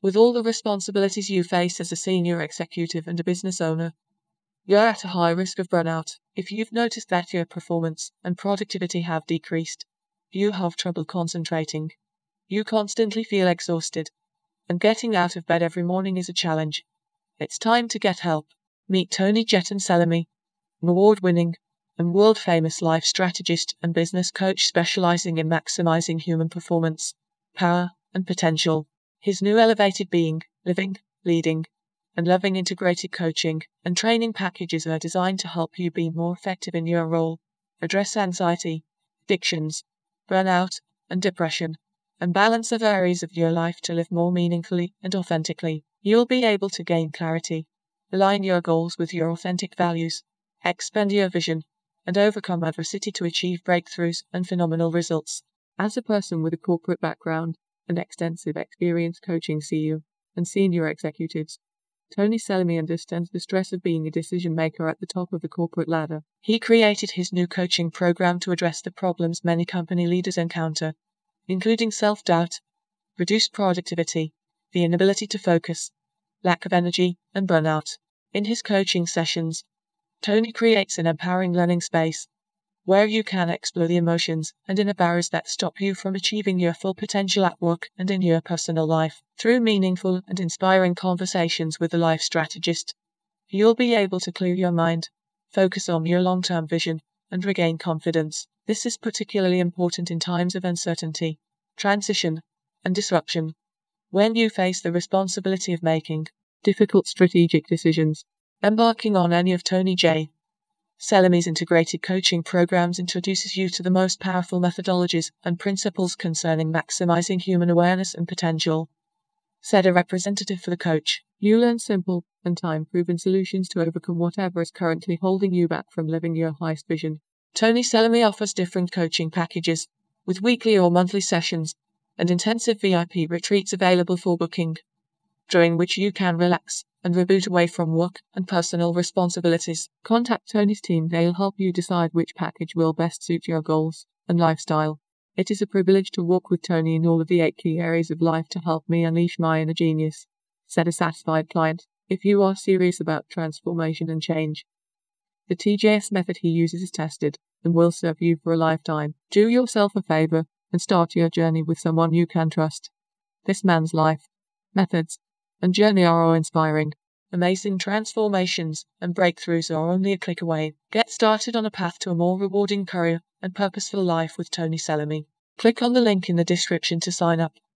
With all the responsibilities you face as a senior executive and a business owner, you're at a high risk of burnout. If you've noticed that your performance and productivity have decreased, you have trouble concentrating, you constantly feel exhausted, and getting out of bed every morning is a challenge, it's time to get help. Meet Tony Jeton Selimi, an award winning and world famous life strategist and business coach specializing in maximizing human performance, power, and potential. His new elevated being, living, leading, and loving integrated coaching and training packages are designed to help you be more effective in your role, address anxiety, addictions, burnout, and depression, and balance the areas of your life to live more meaningfully and authentically. You'll be able to gain clarity, align your goals with your authentic values, expand your vision, and overcome adversity to achieve breakthroughs and phenomenal results. As a person with a corporate background and extensive experience coaching CEO and senior executives, Tony Selimi understands the stress of being a decision maker at the top of the corporate ladder. He created his new coaching program to address the problems many company leaders encounter, including self doubt, reduced productivity, the inability to focus, lack of energy, and burnout. In his coaching sessions, Tony creates an empowering learning space where you can explore the emotions and inner barriers that stop you from achieving your full potential at work and in your personal life. Through meaningful and inspiring conversations with a life strategist, you'll be able to clear your mind, focus on your long term vision, and regain confidence. This is particularly important in times of uncertainty, transition, and disruption, when you face the responsibility of making difficult strategic decisions. Embarking on any of Tony J. Selimi's integrated coaching programs introduces you to the most powerful methodologies and principles concerning maximizing human awareness and potential. Said a representative for the coach, you learn simple and time proven solutions to overcome whatever is currently holding you back from living your highest vision. Tony Selimi offers different coaching packages, with weekly or monthly sessions, and intensive VIP retreats available for booking, during which you can relax and reboot away from work and personal responsibilities. Contact Tony's team, they'll help you decide which package will best suit your goals and lifestyle. It is a privilege to walk with Tony in all of the eight key areas of life to help me unleash my inner genius, said a satisfied client. If you are serious about transformation and change, the TJS method he uses is tested and will serve you for a lifetime. Do yourself a favor and start your journey with someone you can trust. This man's life, methods, and journey are all inspiring. Amazing transformations and breakthroughs are only a click away. Get started on a path to a more rewarding career and purposeful life with Tony Selimi. Click on the link in the description to sign up.